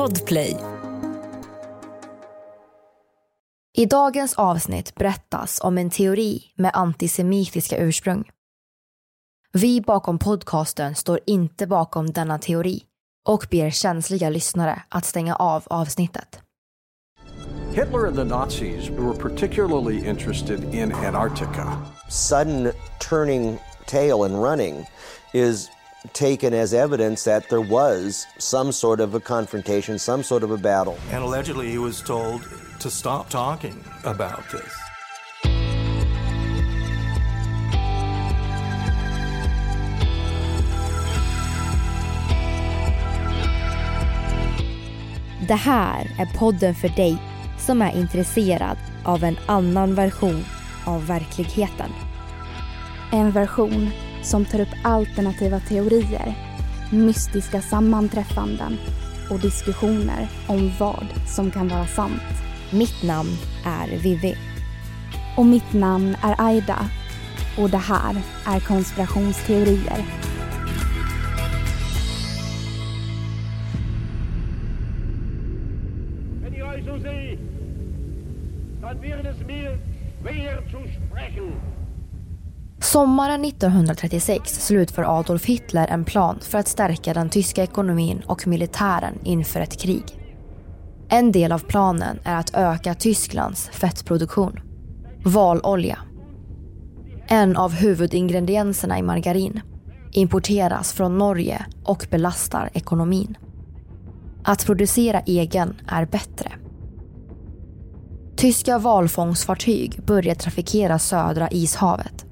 Podplay. I dagens avsnitt berättas om en teori med antisemitiska ursprung. Vi bakom podcasten står inte bakom denna teori och ber känsliga lyssnare att stänga av avsnittet. Hitler and the Nazis were particularly interested in Antarctica. Sudden turning tail and running is taken as evidence that there was some sort of a confrontation, some sort of a battle. And allegedly, he was told to stop talking about this. Det här är podden för dig som är intresserad av en annan version av verkligheten. En version som tar upp alternativa teorier, mystiska sammanträffanden och diskussioner om vad som kan vara sant. Mitt namn är Vivi. Och mitt namn är Aida. Och det här är konspirationsteorier. Wenn ihr euch so seht, schwer zu sprechen. Sommaren 1936 slutför Adolf Hitler en plan för att stärka den tyska ekonomin och militären inför ett krig. En del av planen är att öka Tysklands fettproduktion. Valolja. En av huvudingredienserna i margarin importeras från Norge och belastar ekonomin. Att producera egen är bättre. Tyska valfångstfartyg börjar trafikera södra ishavet.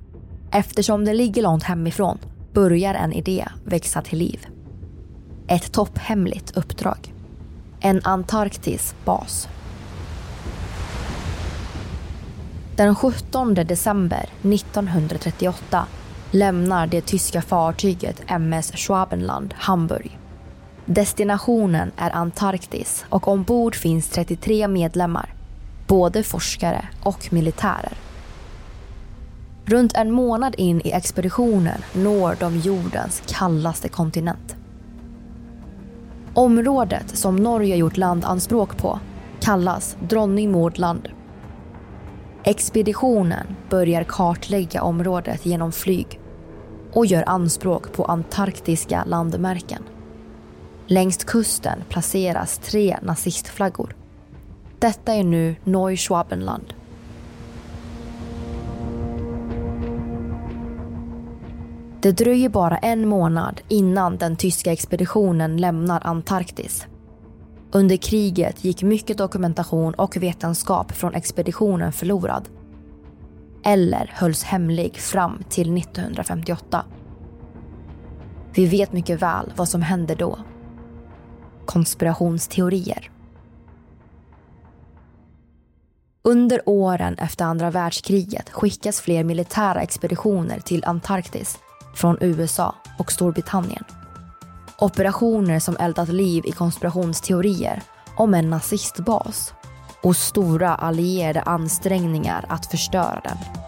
Eftersom det ligger långt hemifrån börjar en idé växa till liv. Ett topphemligt uppdrag. En Antarktis-bas. Den 17 december 1938 lämnar det tyska fartyget MS Schwabenland Hamburg. Destinationen är Antarktis och ombord finns 33 medlemmar, både forskare och militärer. Runt en månad in i expeditionen når de jordens kallaste kontinent. Området som Norge gjort landanspråk på kallas Dronning Maud land. Expeditionen börjar kartlägga området genom flyg och gör anspråk på antarktiska landmärken. Längs kusten placeras tre nazistflaggor. Detta är nu Neuschwabenland. Det dröjer bara en månad innan den tyska expeditionen lämnar Antarktis. Under kriget gick mycket dokumentation och vetenskap från expeditionen förlorad. Eller hölls hemlig fram till 1958. Vi vet mycket väl vad som hände då. Konspirationsteorier. Under åren efter andra världskriget skickas fler militära expeditioner till Antarktis från USA och Storbritannien. Operationer som eldat liv i konspirationsteorier om en nazistbas och stora allierade ansträngningar att förstöra den.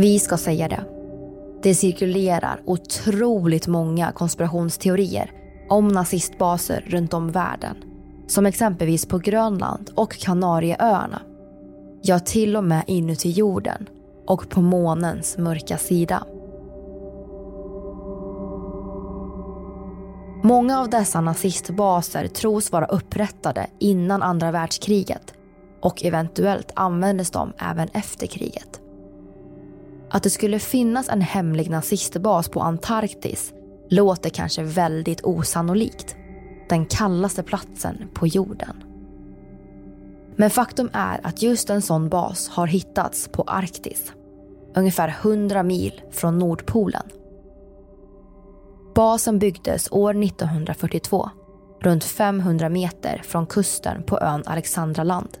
Vi ska säga det. Det cirkulerar otroligt många konspirationsteorier om nazistbaser runt om världen. Som exempelvis på Grönland och Kanarieöarna. Ja, till och med inuti jorden och på månens mörka sida. Många av dessa nazistbaser tros vara upprättade innan andra världskriget och eventuellt användes de även efter kriget. Att det skulle finnas en hemlig nazistbas på Antarktis låter kanske väldigt osannolikt. Den kallaste platsen på jorden. Men faktum är att just en sån bas har hittats på Arktis. Ungefär 100 mil från Nordpolen. Basen byggdes år 1942, runt 500 meter från kusten på ön Alexandraland.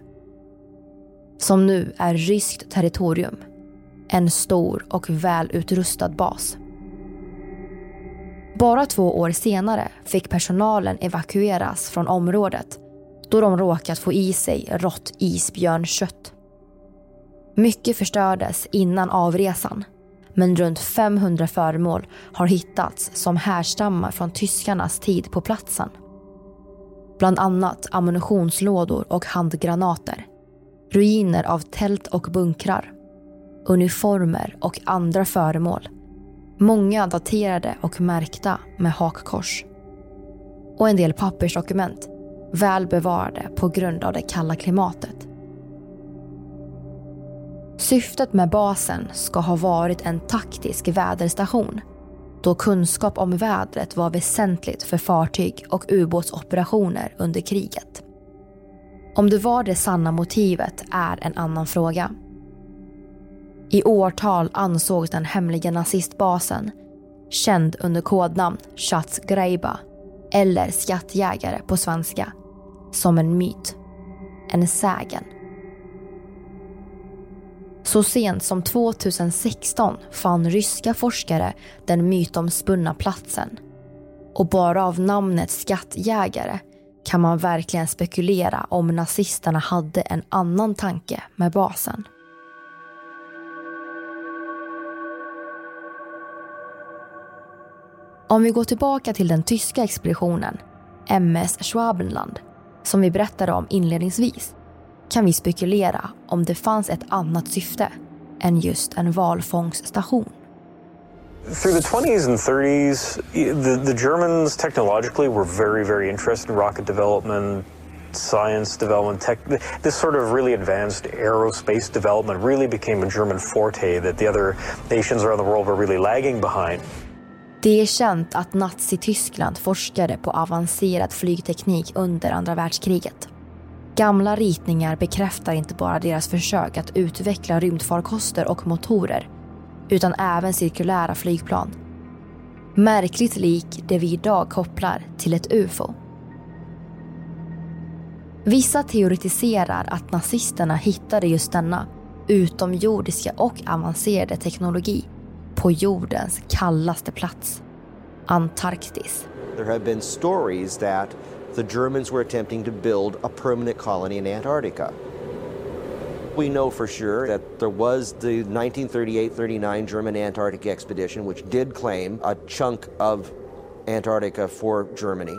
Som nu är ryskt territorium. En stor och välutrustad bas. Bara två år senare fick personalen evakueras från området då de råkat få i sig rått isbjörnkött. Mycket förstördes innan avresan men runt 500 föremål har hittats som härstammar från tyskarnas tid på platsen. Bland annat ammunitionslådor och handgranater. Ruiner av tält och bunkrar. Uniformer och andra föremål. Många daterade och märkta med hakkors. Och en del pappersdokument, väl bevarade på grund av det kalla klimatet. Syftet med basen ska ha varit en taktisk väderstation då kunskap om vädret var väsentligt för fartyg och ubåtsoperationer under kriget. Om det var det sanna motivet är en annan fråga. I årtal ansågs den hemliga nazistbasen, känd under kodnamn Schatzgräber eller skattjägare på svenska, som en myt. En sägen. Så sent som 2016 fann ryska forskare den mytomspunna platsen. Och bara av namnet skattjägare kan man verkligen spekulera om nazisterna hade en annan tanke med basen. Om vi går tillbaka till den tyska expeditionen, MS Schwabenland, som vi berättade om inledningsvis, kan vi spekulera om det fanns ett annat syfte än just en valfångsstation. Through the 20s and 30s, the, the Germans technologically were very, very interested in rocket development, science development, tech, this sort of really advanced aerospace development really became a German forte that the other nations around the world were really lagging behind. Det är känt att Nazityskland forskade på avancerad flygteknik under andra världskriget. Gamla ritningar bekräftar inte bara deras försök att utveckla rymdfarkoster och motorer utan även cirkulära flygplan. Märkligt lik det vi idag kopplar till ett UFO. Vissa teoretiserar att nazisterna hittade just denna utomjordiska och avancerade teknologi på jordens kallaste plats, Antarktis. There have been stories that the Germans were attempting to build a permanent colony in Antarctica. We know for sure that there was the 1938-39 German Antarctic expedition which did claim a chunk of Antarctica for Germany.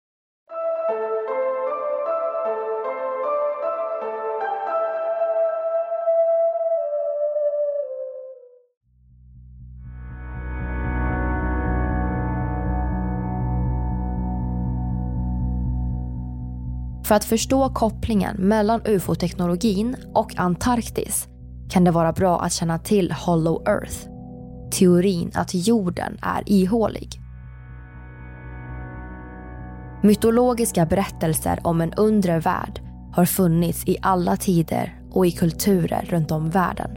För att förstå kopplingen mellan ufo-teknologin och Antarktis kan det vara bra att känna till Hollow Earth. Teorin att jorden är ihålig. Mytologiska berättelser om en undre värld har funnits i alla tider och i kulturer runt om världen.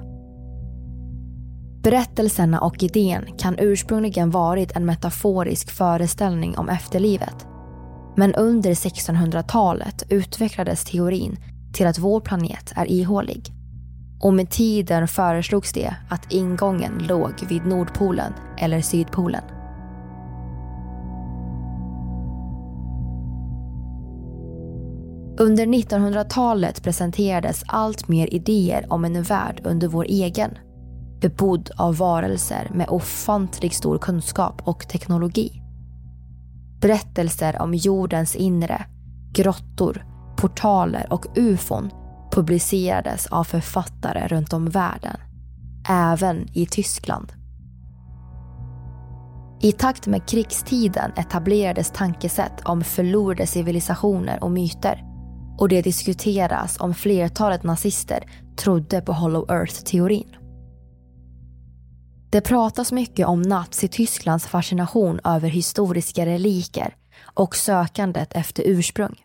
Berättelserna och idén kan ursprungligen varit en metaforisk föreställning om efterlivet men under 1600-talet utvecklades teorin till att vår planet är ihålig. och med tiden föreslogs det att ingången låg vid Nordpolen eller Sydpolen. Under 1900-talet presenterades allt mer idéer om en värld under vår egen. Bebodd av varelser med ofantligt stor kunskap och teknologi. Berättelser om jordens inre, grottor, portaler och ufon publicerades av författare runt om världen. Även i Tyskland. I takt med krigstiden etablerades tankesätt om förlorade civilisationer och myter och det diskuteras om flertalet nazister trodde på Hollow Earth-teorin. Det pratas mycket om Nazitysklands fascination över historiska reliker och sökandet efter ursprung.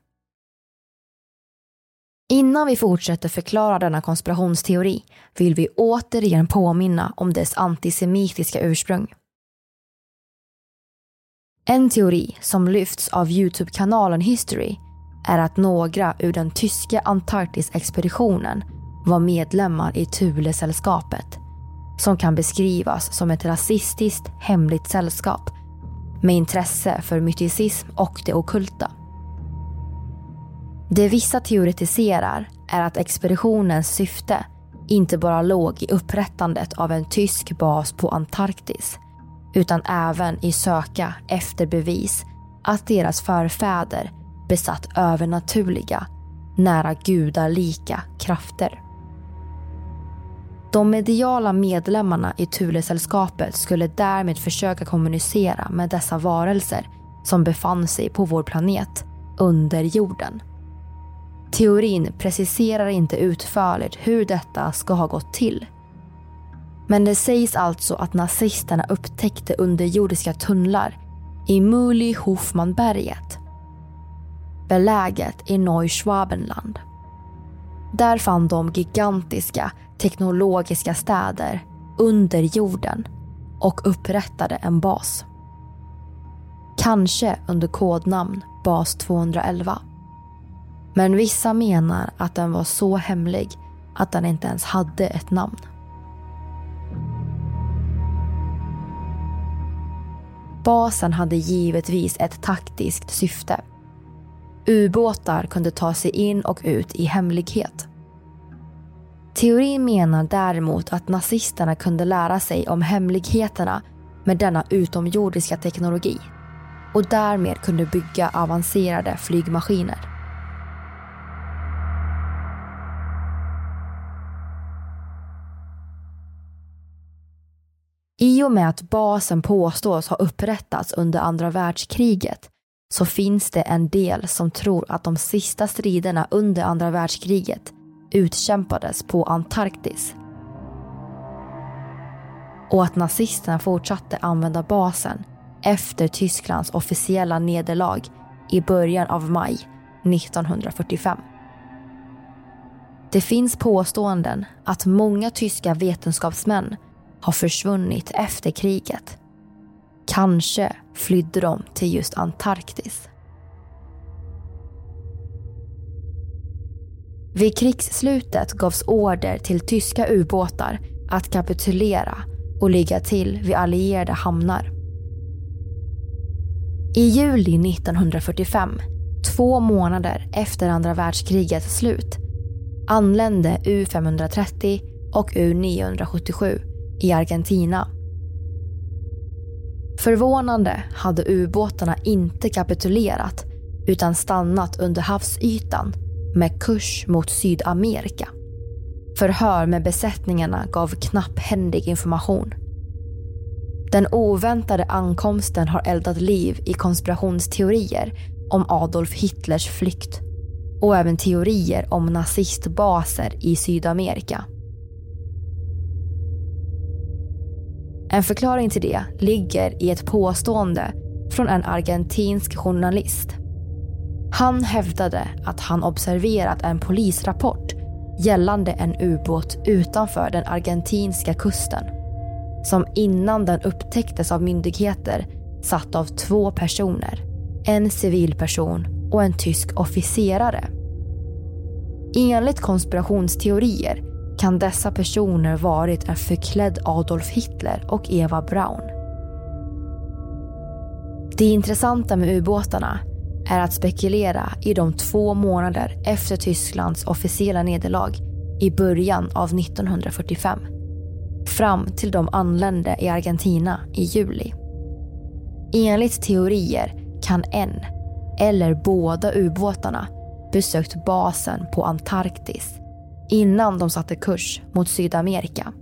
Innan vi fortsätter förklara denna konspirationsteori vill vi återigen påminna om dess antisemitiska ursprung. En teori som lyfts av Youtube-kanalen History är att några ur den tyska Antarktisexpeditionen var medlemmar i Thule-sällskapet som kan beskrivas som ett rasistiskt hemligt sällskap med intresse för myticism och det okulta. Det vissa teoretiserar är att expeditionens syfte inte bara låg i upprättandet av en tysk bas på Antarktis utan även i söka efter bevis att deras förfäder besatt övernaturliga, nära gudalika krafter. De mediala medlemmarna i Thule-sällskapet skulle därmed försöka kommunicera med dessa varelser som befann sig på vår planet under jorden. Teorin preciserar inte utförligt hur detta ska ha gått till. Men det sägs alltså att nazisterna upptäckte underjordiska tunnlar i Muli Hofmanberget beläget i Neuschwabenland. Där fann de gigantiska teknologiska städer under jorden och upprättade en bas. Kanske under kodnamn Bas 211. Men vissa menar att den var så hemlig att den inte ens hade ett namn. Basen hade givetvis ett taktiskt syfte. Ubåtar kunde ta sig in och ut i hemlighet. Teorin menar däremot att nazisterna kunde lära sig om hemligheterna med denna utomjordiska teknologi och därmed kunde bygga avancerade flygmaskiner. I och med att basen påstås ha upprättats under andra världskriget så finns det en del som tror att de sista striderna under andra världskriget utkämpades på Antarktis. Och att nazisterna fortsatte använda basen efter Tysklands officiella nederlag i början av maj 1945. Det finns påståenden att många tyska vetenskapsmän har försvunnit efter kriget. Kanske flydde de till just Antarktis. Vid krigsslutet gavs order till tyska ubåtar att kapitulera och ligga till vid allierade hamnar. I juli 1945, två månader efter andra världskrigets slut, anlände U530 och U977 i Argentina. Förvånande hade ubåtarna inte kapitulerat utan stannat under havsytan med kurs mot Sydamerika. Förhör med besättningarna gav knapphändig information. Den oväntade ankomsten har eldat liv i konspirationsteorier om Adolf Hitlers flykt och även teorier om nazistbaser i Sydamerika. En förklaring till det ligger i ett påstående från en argentinsk journalist. Han hävdade att han observerat en polisrapport gällande en ubåt utanför den argentinska kusten som innan den upptäcktes av myndigheter satt av två personer. En civilperson och en tysk officerare. Enligt konspirationsteorier kan dessa personer varit en förklädd Adolf Hitler och Eva Braun. Det intressanta med ubåtarna är att spekulera i de två månader efter Tysklands officiella nederlag i början av 1945. Fram till de anlände i Argentina i juli. Enligt teorier kan en eller båda ubåtarna besökt basen på Antarktis innan de satte kurs mot Sydamerika.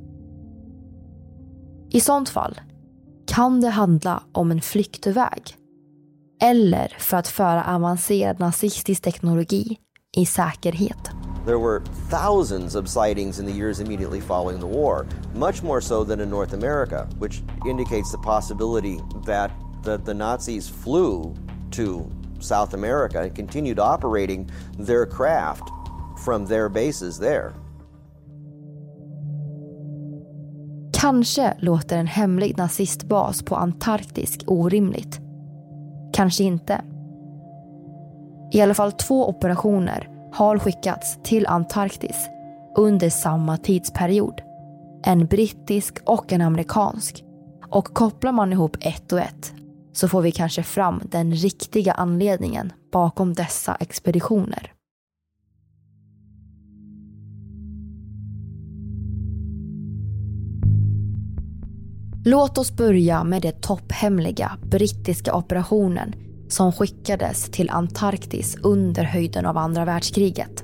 I sånt fall kan det handla om en flyktväg eller för att föra avancerad nazistisk teknologi i säkerhet. There were thousands of sightings in the years immediately following the war, much more so than in North America, which indicates the possibility that the, the Nazis flew to South America and continued operating their craft from their bases there. Kanske låter en hemlig nazistbas på Antarktis orimligt. Kanske inte. I alla fall två operationer har skickats till Antarktis under samma tidsperiod. En brittisk och en amerikansk. Och kopplar man ihop ett och ett så får vi kanske fram den riktiga anledningen bakom dessa expeditioner. Låt oss börja med den topphemliga brittiska operationen som skickades till Antarktis under höjden av andra världskriget.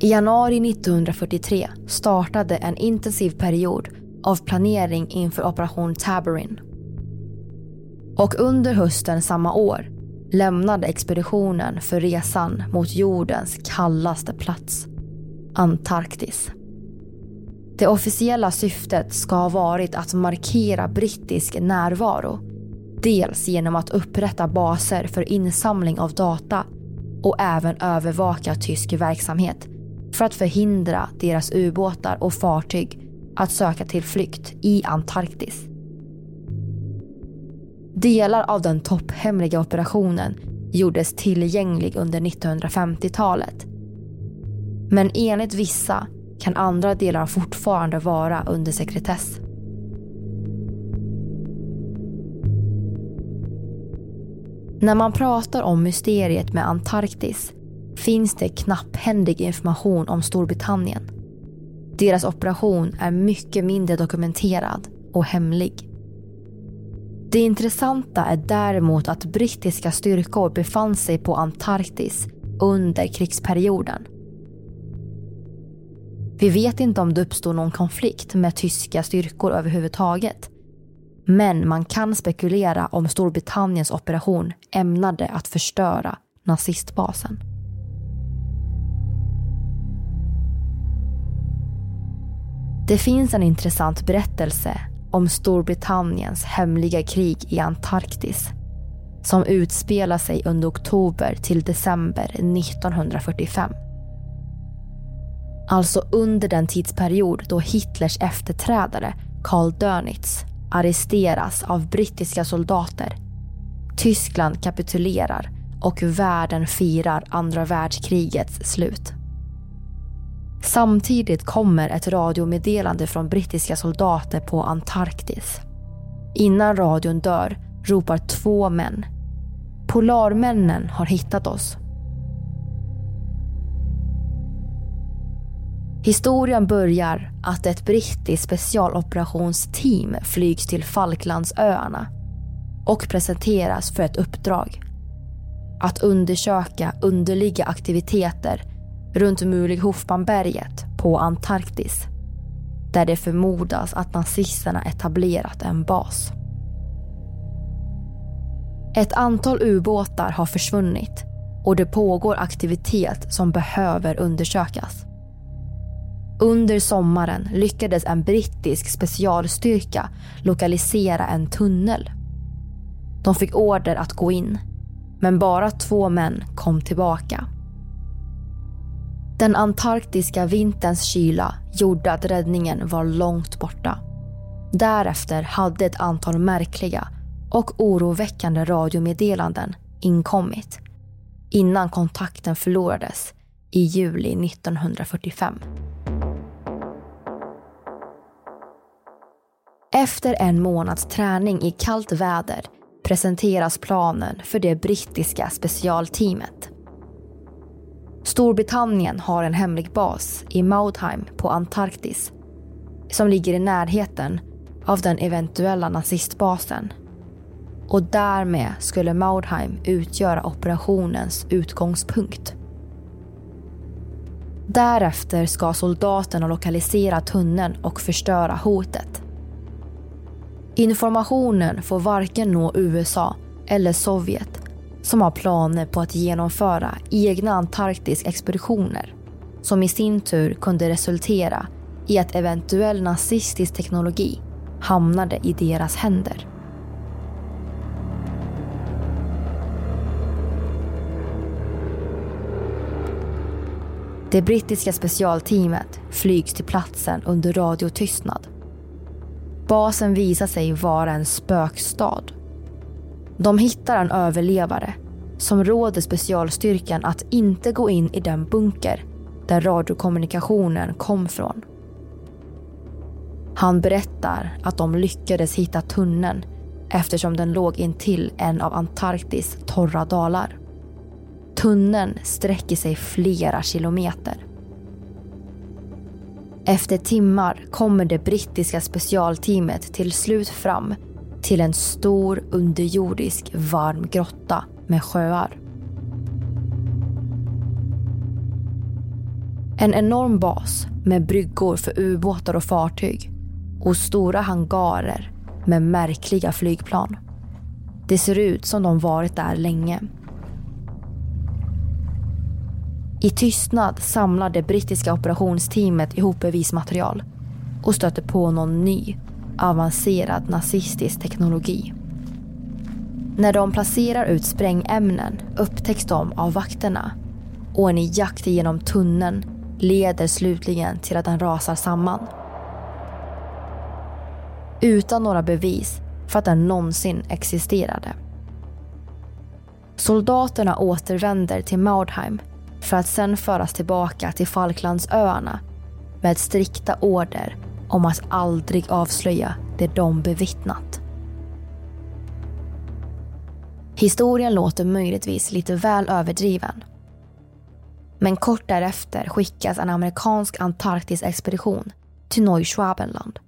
I januari 1943 startade en intensiv period av planering inför operation Tabarin. Och under hösten samma år lämnade expeditionen för resan mot jordens kallaste plats, Antarktis. Det officiella syftet ska ha varit att markera brittisk närvaro. Dels genom att upprätta baser för insamling av data och även övervaka tysk verksamhet för att förhindra deras ubåtar och fartyg att söka till flykt i Antarktis. Delar av den topphemliga operationen gjordes tillgänglig under 1950-talet. Men enligt vissa kan andra delar fortfarande vara under sekretess. När man pratar om mysteriet med Antarktis finns det knapphändig information om Storbritannien. Deras operation är mycket mindre dokumenterad och hemlig. Det intressanta är däremot att brittiska styrkor befann sig på Antarktis under krigsperioden. Vi vet inte om det uppstod någon konflikt med tyska styrkor överhuvudtaget. Men man kan spekulera om Storbritanniens operation ämnade att förstöra nazistbasen. Det finns en intressant berättelse om Storbritanniens hemliga krig i Antarktis som utspelar sig under oktober till december 1945. Alltså under den tidsperiod då Hitlers efterträdare Karl Dönitz arresteras av brittiska soldater. Tyskland kapitulerar och världen firar andra världskrigets slut. Samtidigt kommer ett radiomeddelande från brittiska soldater på Antarktis. Innan radion dör ropar två män. Polarmännen har hittat oss. Historien börjar att ett brittiskt specialoperationsteam flygs till Falklandsöarna och presenteras för ett uppdrag. Att undersöka underliga aktiviteter runt Mulighofmanberget på Antarktis där det förmodas att nazisterna etablerat en bas. Ett antal ubåtar har försvunnit och det pågår aktivitet som behöver undersökas. Under sommaren lyckades en brittisk specialstyrka lokalisera en tunnel. De fick order att gå in, men bara två män kom tillbaka. Den antarktiska vinterns kyla gjorde att räddningen var långt borta. Därefter hade ett antal märkliga och oroväckande radiomeddelanden inkommit innan kontakten förlorades i juli 1945. Efter en månads träning i kallt väder presenteras planen för det brittiska specialteamet. Storbritannien har en hemlig bas i Maudheim på Antarktis som ligger i närheten av den eventuella nazistbasen. Och därmed skulle Maudheim utgöra operationens utgångspunkt. Därefter ska soldaterna lokalisera tunneln och förstöra hotet. Informationen får varken nå USA eller Sovjet som har planer på att genomföra egna Antarktis-expeditioner som i sin tur kunde resultera i att eventuell nazistisk teknologi hamnade i deras händer. Det brittiska specialteamet flygs till platsen under radiotystnad. Basen visar sig vara en spökstad. De hittar en överlevare som råder specialstyrkan att inte gå in i den bunker där radiokommunikationen kom från. Han berättar att de lyckades hitta tunneln eftersom den låg intill en av Antarktis torra dalar. Tunneln sträcker sig flera kilometer. Efter timmar kommer det brittiska specialteamet till slut fram till en stor underjordisk varm grotta med sjöar. En enorm bas med bryggor för ubåtar och fartyg och stora hangarer med märkliga flygplan. Det ser ut som de varit där länge. I tystnad samlar det brittiska operationsteamet ihop bevismaterial och stöter på någon ny, avancerad nazistisk teknologi. När de placerar ut sprängämnen upptäcks de av vakterna och en jakt genom tunneln leder slutligen till att den rasar samman. Utan några bevis för att den någonsin existerade. Soldaterna återvänder till Maudheim för att sen föras tillbaka till Falklandsöarna med strikta order om att aldrig avslöja det de bevittnat. Historien låter möjligtvis lite väl överdriven. Men kort därefter skickas en amerikansk Antarktisexpedition till Neuschwabenland.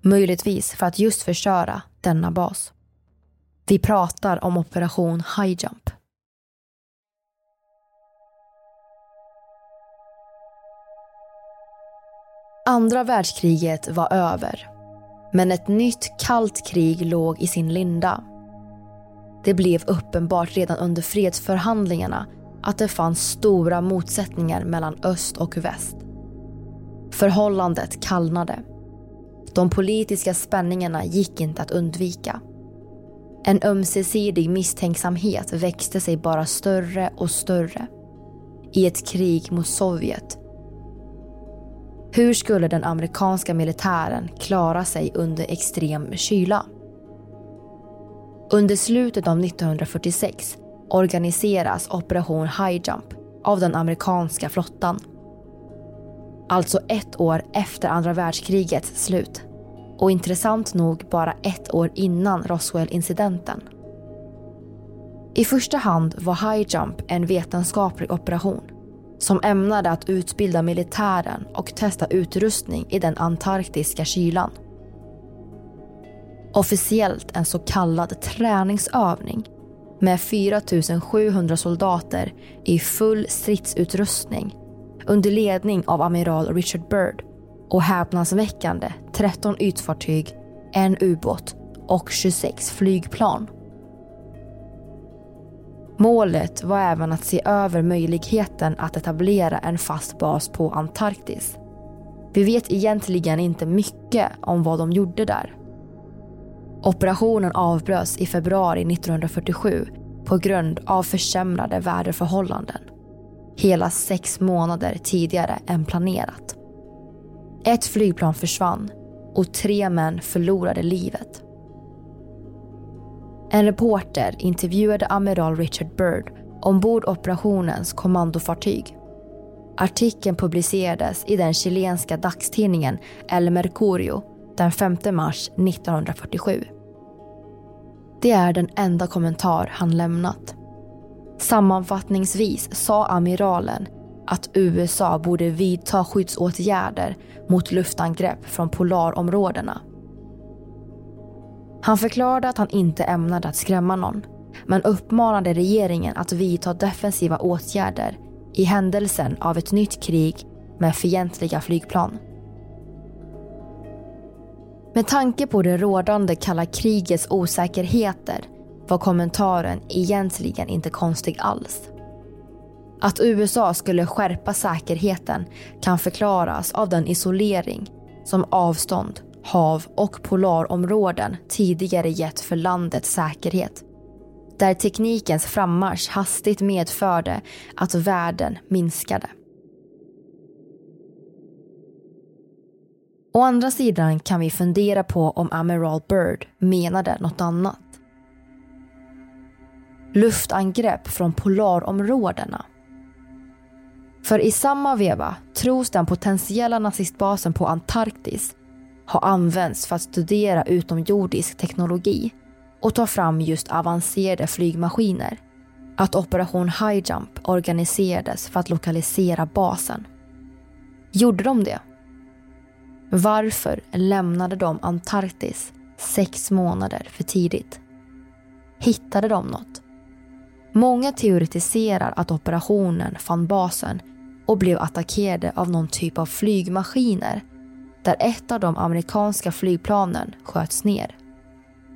Möjligtvis för att just förstöra denna bas. Vi pratar om operation High Jump. Andra världskriget var över. Men ett nytt kallt krig låg i sin linda. Det blev uppenbart redan under fredsförhandlingarna att det fanns stora motsättningar mellan öst och väst. Förhållandet kallnade. De politiska spänningarna gick inte att undvika. En ömsesidig misstänksamhet växte sig bara större och större. I ett krig mot Sovjet hur skulle den amerikanska militären klara sig under extrem kyla? Under slutet av 1946 organiseras Operation High Jump av den amerikanska flottan. Alltså ett år efter andra världskrigets slut och intressant nog bara ett år innan Roswell-incidenten. I första hand var High Jump en vetenskaplig operation som ämnade att utbilda militären och testa utrustning i den antarktiska kylan. Officiellt en så kallad träningsövning med 4 700 soldater i full stridsutrustning under ledning av amiral Richard Byrd och häpnadsväckande 13 ytfartyg, en ubåt och 26 flygplan. Målet var även att se över möjligheten att etablera en fast bas på Antarktis. Vi vet egentligen inte mycket om vad de gjorde där. Operationen avbröts i februari 1947 på grund av försämrade väderförhållanden. Hela sex månader tidigare än planerat. Ett flygplan försvann och tre män förlorade livet. En reporter intervjuade amiral Richard Byrd ombord operationens kommandofartyg. Artikeln publicerades i den chilenska dagstidningen El Mercurio den 5 mars 1947. Det är den enda kommentar han lämnat. Sammanfattningsvis sa amiralen att USA borde vidta skyddsåtgärder mot luftangrepp från polarområdena. Han förklarade att han inte ämnade att skrämma någon men uppmanade regeringen att vidta defensiva åtgärder i händelsen av ett nytt krig med fientliga flygplan. Med tanke på det rådande kalla krigets osäkerheter var kommentaren egentligen inte konstig alls. Att USA skulle skärpa säkerheten kan förklaras av den isolering som avstånd, hav och polarområden tidigare gett för landets säkerhet. Där teknikens frammarsch hastigt medförde att världen minskade. Å andra sidan kan vi fundera på om Amiral Byrd menade något annat. Luftangrepp från polarområdena. För i samma veva tros den potentiella nazistbasen på Antarktis har använts för att studera utomjordisk teknologi och ta fram just avancerade flygmaskiner. Att Operation High Jump organiserades för att lokalisera basen. Gjorde de det? Varför lämnade de Antarktis sex månader för tidigt? Hittade de något? Många teoretiserar att operationen fann basen och blev attackerade av någon typ av flygmaskiner där ett av de amerikanska flygplanen sköts ner.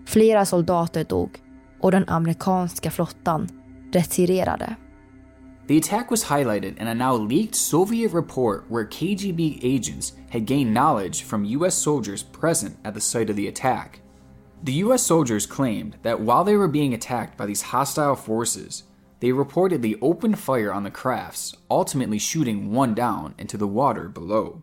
Flera soldater dog och den amerikanska flottan retirerade. The attack was highlighted in a now leaked Soviet report where KGB agents had gained knowledge from US soldiers present at the site of the attack. The US soldiers claimed that while they were being attacked by these hostile forces, they reportedly opened fire on the crafts, ultimately shooting one down into the water below.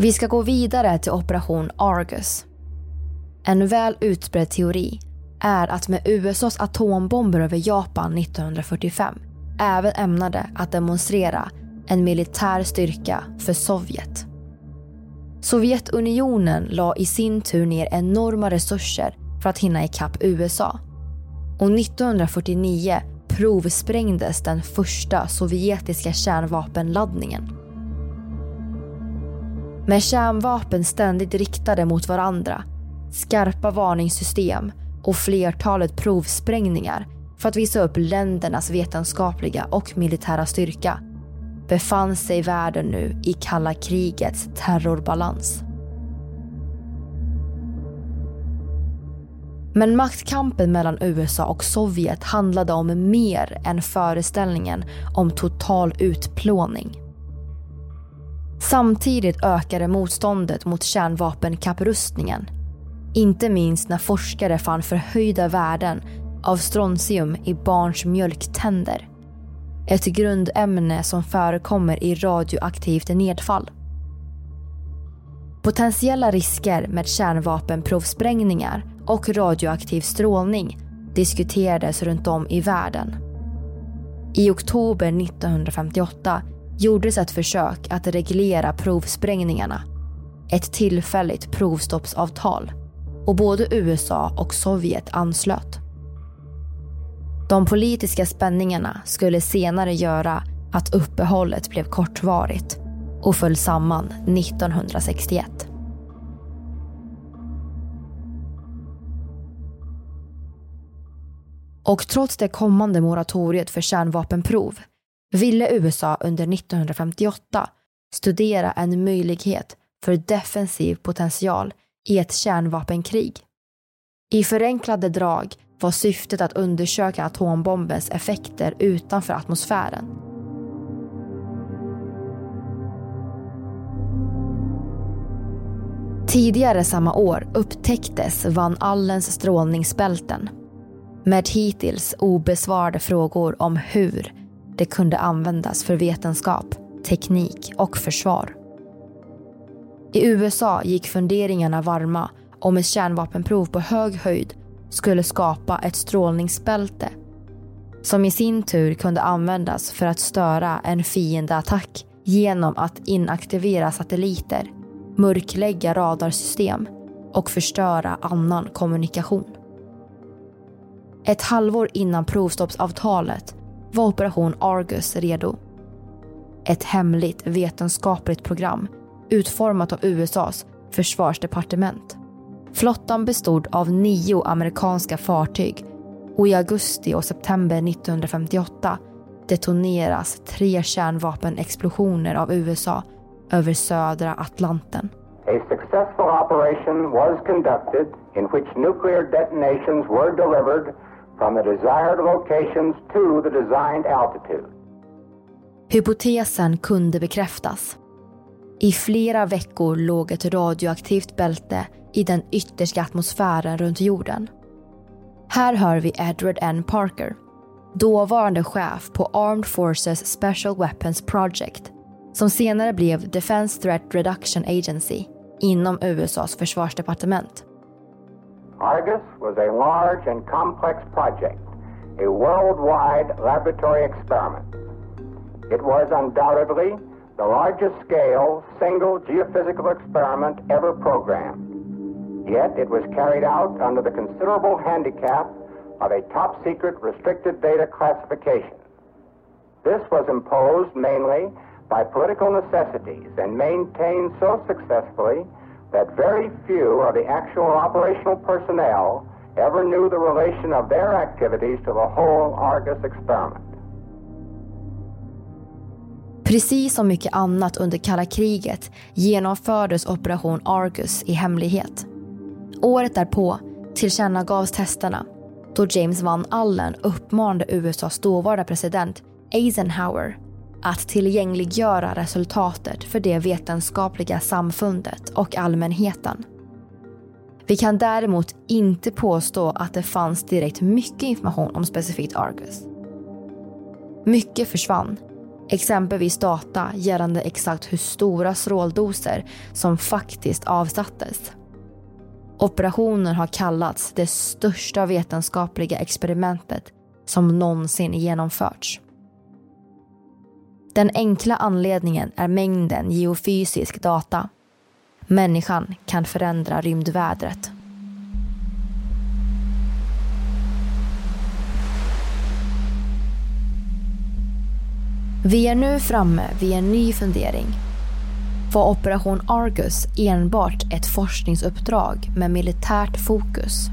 Vi ska gå vidare till operation Argus. En väl utbredd teori är att med USAs atombomber över Japan 1945 även ämnade att demonstrera en militär styrka för Sovjet. Sovjetunionen la i sin tur ner enorma resurser för att hinna ikapp USA. Och 1949 provsprängdes den första sovjetiska kärnvapenladdningen. Med kärnvapen ständigt riktade mot varandra, skarpa varningssystem och flertalet provsprängningar för att visa upp ländernas vetenskapliga och militära styrka befann sig världen nu i kalla krigets terrorbalans. Men maktkampen mellan USA och Sovjet handlade om mer än föreställningen om total utplåning. Samtidigt ökade motståndet mot kärnvapenkapprustningen. Inte minst när forskare fann förhöjda värden av strontium i barns mjölktänder. Ett grundämne som förekommer i radioaktivt nedfall. Potentiella risker med kärnvapenprovsprängningar och radioaktiv strålning diskuterades runt om i världen. I oktober 1958 gjordes ett försök att reglera provsprängningarna. Ett tillfälligt provstoppsavtal. Och både USA och Sovjet anslöt. De politiska spänningarna skulle senare göra att uppehållet blev kortvarigt och föll samman 1961. Och trots det kommande moratoriet för kärnvapenprov ville USA under 1958 studera en möjlighet för defensiv potential i ett kärnvapenkrig. I förenklade drag var syftet att undersöka atombombens effekter utanför atmosfären. Tidigare samma år upptäcktes Van Allens strålningsbälten med hittills obesvarade frågor om hur det kunde användas för vetenskap, teknik och försvar. I USA gick funderingarna varma om ett kärnvapenprov på hög höjd skulle skapa ett strålningsbälte som i sin tur kunde användas för att störa en fiendeattack genom att inaktivera satelliter, mörklägga radarsystem och förstöra annan kommunikation. Ett halvår innan provstoppsavtalet var Operation Argus redo. Ett hemligt vetenskapligt program utformat av USAs försvarsdepartement. Flottan bestod av nio amerikanska fartyg och i augusti och september 1958 detoneras tre kärnvapenexplosioner av USA över södra Atlanten. A successful operation was conducted in which nuclear detonations were delivered from the desired locations to the designed altitude. Hypotesen kunde bekräftas. I flera veckor låg ett radioaktivt bälte i den yttersta atmosfären runt jorden. Här hör vi Edward N. Parker, dåvarande chef på Armed Forces Special Weapons Project, som senare blev Defense Threat Reduction Agency inom USAs försvarsdepartement. Argus was a large and complex project, a worldwide laboratory experiment. It was undoubtedly the largest scale single geophysical experiment ever programmed. Yet it was carried out under the considerable handicap of a top secret restricted data classification. This was imposed mainly by political necessities and maintained so successfully that very few of the actual operational personnel ever knew the relation of their activities to the whole Argus experiment. Precis som mycket annat under kalla kriget genomfördes operation Argus i hemlighet. Året därpå tillkännagavs testerna då James Van Allen uppmanade USAs dåvarande president Eisenhower att tillgängliggöra resultatet för det vetenskapliga samfundet och allmänheten. Vi kan däremot inte påstå att det fanns direkt mycket information om specifikt Argus. Mycket försvann, exempelvis data gällande exakt hur stora stråldoser som faktiskt avsattes. Operationen har kallats det största vetenskapliga experimentet som någonsin genomförts. Den enkla anledningen är mängden geofysisk data. Människan kan förändra rymdvädret. Vi är nu framme vid en ny fundering. Var Operation Argus enbart ett forskningsuppdrag med militärt fokus?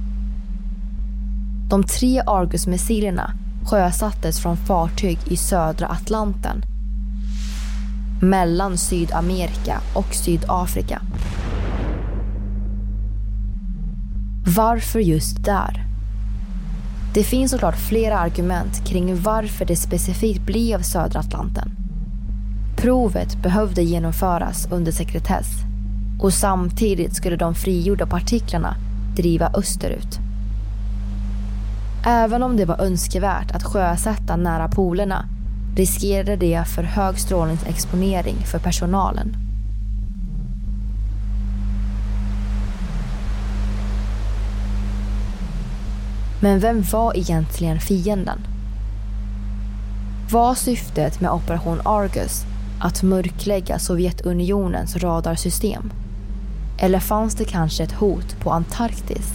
De tre Argus-missilerna sjösattes från fartyg i södra Atlanten mellan Sydamerika och Sydafrika. Varför just där? Det finns såklart flera argument kring varför det specifikt blev södra Atlanten. Provet behövde genomföras under sekretess och samtidigt skulle de frigjorda partiklarna driva österut. Även om det var önskvärt att sjösätta nära polerna riskerade det för hög strålningsexponering för personalen. Men vem var egentligen fienden? Var syftet med Operation Argus att mörklägga Sovjetunionens radarsystem? Eller fanns det kanske ett hot på Antarktis?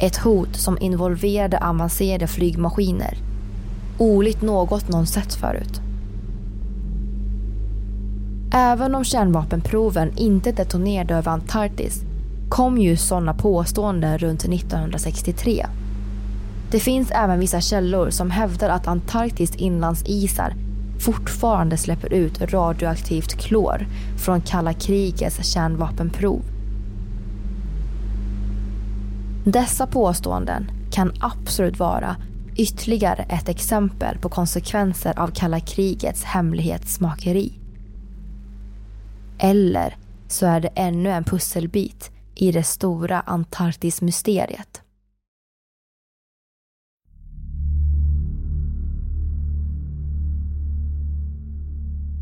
Ett hot som involverade avancerade flygmaskiner Olikt något någon sett förut. Även om kärnvapenproven inte detonerade över Antarktis kom ju sådana påståenden runt 1963. Det finns även vissa källor som hävdar att Antarktis inlandsisar fortfarande släpper ut radioaktivt klor från kalla krigets kärnvapenprov. Dessa påståenden kan absolut vara ytterligare ett exempel på konsekvenser av kalla krigets hemlighetsmakeri. Eller så är det ännu en pusselbit i det stora Antarktismysteriet.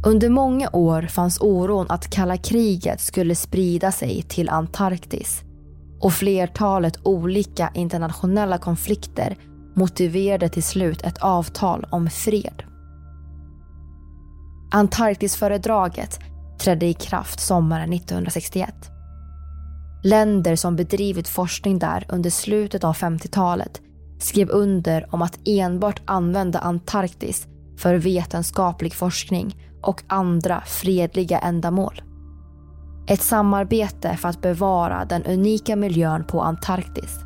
Under många år fanns oron att kalla kriget skulle sprida sig till Antarktis och flertalet olika internationella konflikter motiverade till slut ett avtal om fred. Antarktisföredraget trädde i kraft sommaren 1961. Länder som bedrivit forskning där under slutet av 50-talet skrev under om att enbart använda Antarktis för vetenskaplig forskning och andra fredliga ändamål. Ett samarbete för att bevara den unika miljön på Antarktis.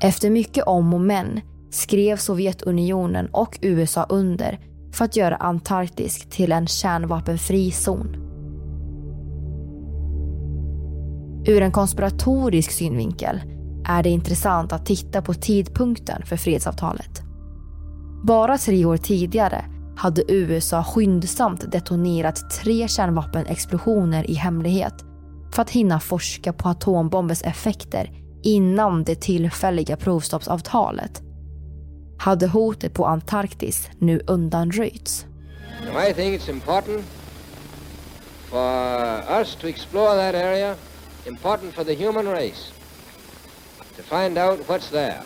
Efter mycket om och men skrev Sovjetunionen och USA under för att göra Antarktis till en kärnvapenfri zon. Ur en konspiratorisk synvinkel är det intressant att titta på tidpunkten för fredsavtalet. Bara tre år tidigare hade USA skyndsamt detonerat tre kärnvapenexplosioner i hemlighet för att hinna forska på atombombens effekter innan det tillfälliga provstoppsavtalet. Hade hotet på Antarktis nu undanröjts? I think it's important for us to explore that area, important for the human race, to find out what's there.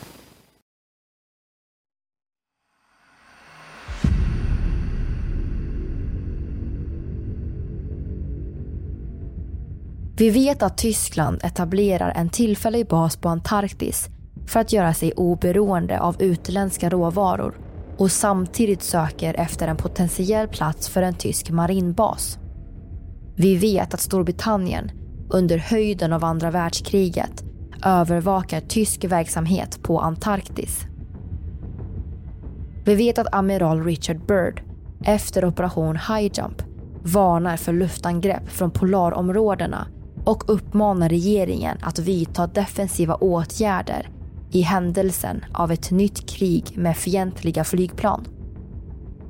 Vi vet att Tyskland etablerar en tillfällig bas på Antarktis för att göra sig oberoende av utländska råvaror och samtidigt söker efter en potentiell plats för en tysk marinbas. Vi vet att Storbritannien under höjden av andra världskriget övervakar tysk verksamhet på Antarktis. Vi vet att amiral Richard Byrd efter operation High Jump varnar för luftangrepp från polarområdena och uppmanar regeringen att vidta defensiva åtgärder i händelsen av ett nytt krig med fientliga flygplan.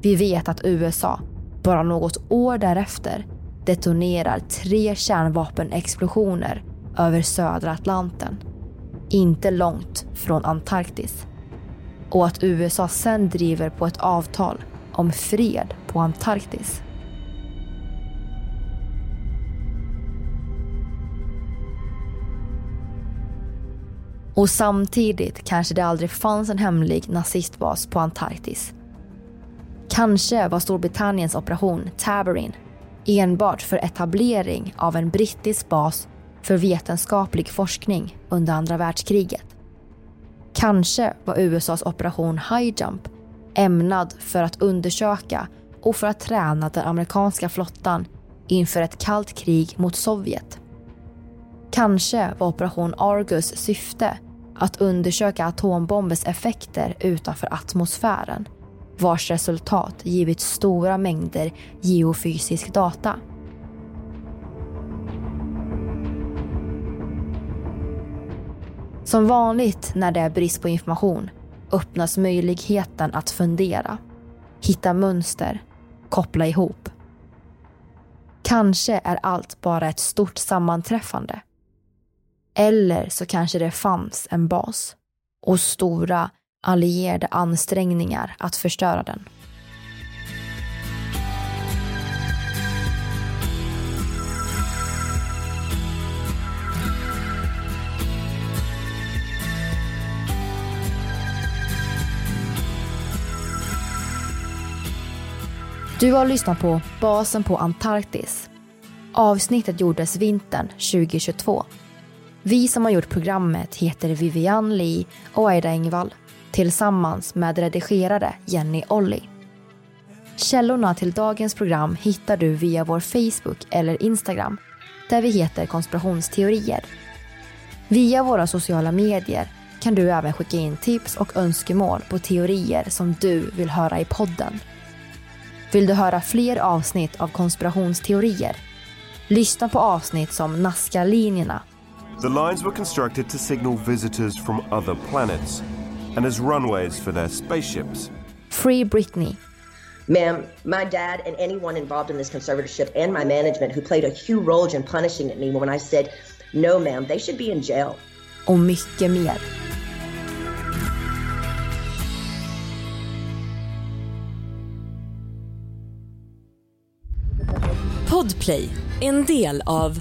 Vi vet att USA, bara något år därefter, detonerar tre kärnvapenexplosioner över södra Atlanten, inte långt från Antarktis. Och att USA sen driver på ett avtal om fred på Antarktis. Och samtidigt kanske det aldrig fanns en hemlig nazistbas på Antarktis. Kanske var Storbritanniens operation Tabarin enbart för etablering av en brittisk bas för vetenskaplig forskning under andra världskriget. Kanske var USAs operation High Jump ämnad för att undersöka och för att träna den amerikanska flottan inför ett kallt krig mot Sovjet. Kanske var operation Argus syfte att undersöka atombombens effekter utanför atmosfären vars resultat givit stora mängder geofysisk data. Som vanligt när det är brist på information öppnas möjligheten att fundera, hitta mönster, koppla ihop. Kanske är allt bara ett stort sammanträffande eller så kanske det fanns en bas och stora allierade ansträngningar att förstöra den. Du har lyssnat på Basen på Antarktis. Avsnittet gjordes vintern 2022 vi som har gjort programmet heter Vivian Lee och Aida Engvall tillsammans med redigerare Jenny Olli. Källorna till dagens program hittar du via vår Facebook eller Instagram där vi heter konspirationsteorier. Via våra sociala medier kan du även skicka in tips och önskemål på teorier som du vill höra i podden. Vill du höra fler avsnitt av konspirationsteorier? Lyssna på avsnitt som Naska linjerna The lines were constructed to signal visitors from other planets and as runways for their spaceships. Free Britney, Ma'am, my dad and anyone involved in this conservatorship and my management who played a huge role in punishing me when I said, no, ma'am, they should be in jail. och mycket mer. Podplay, en del av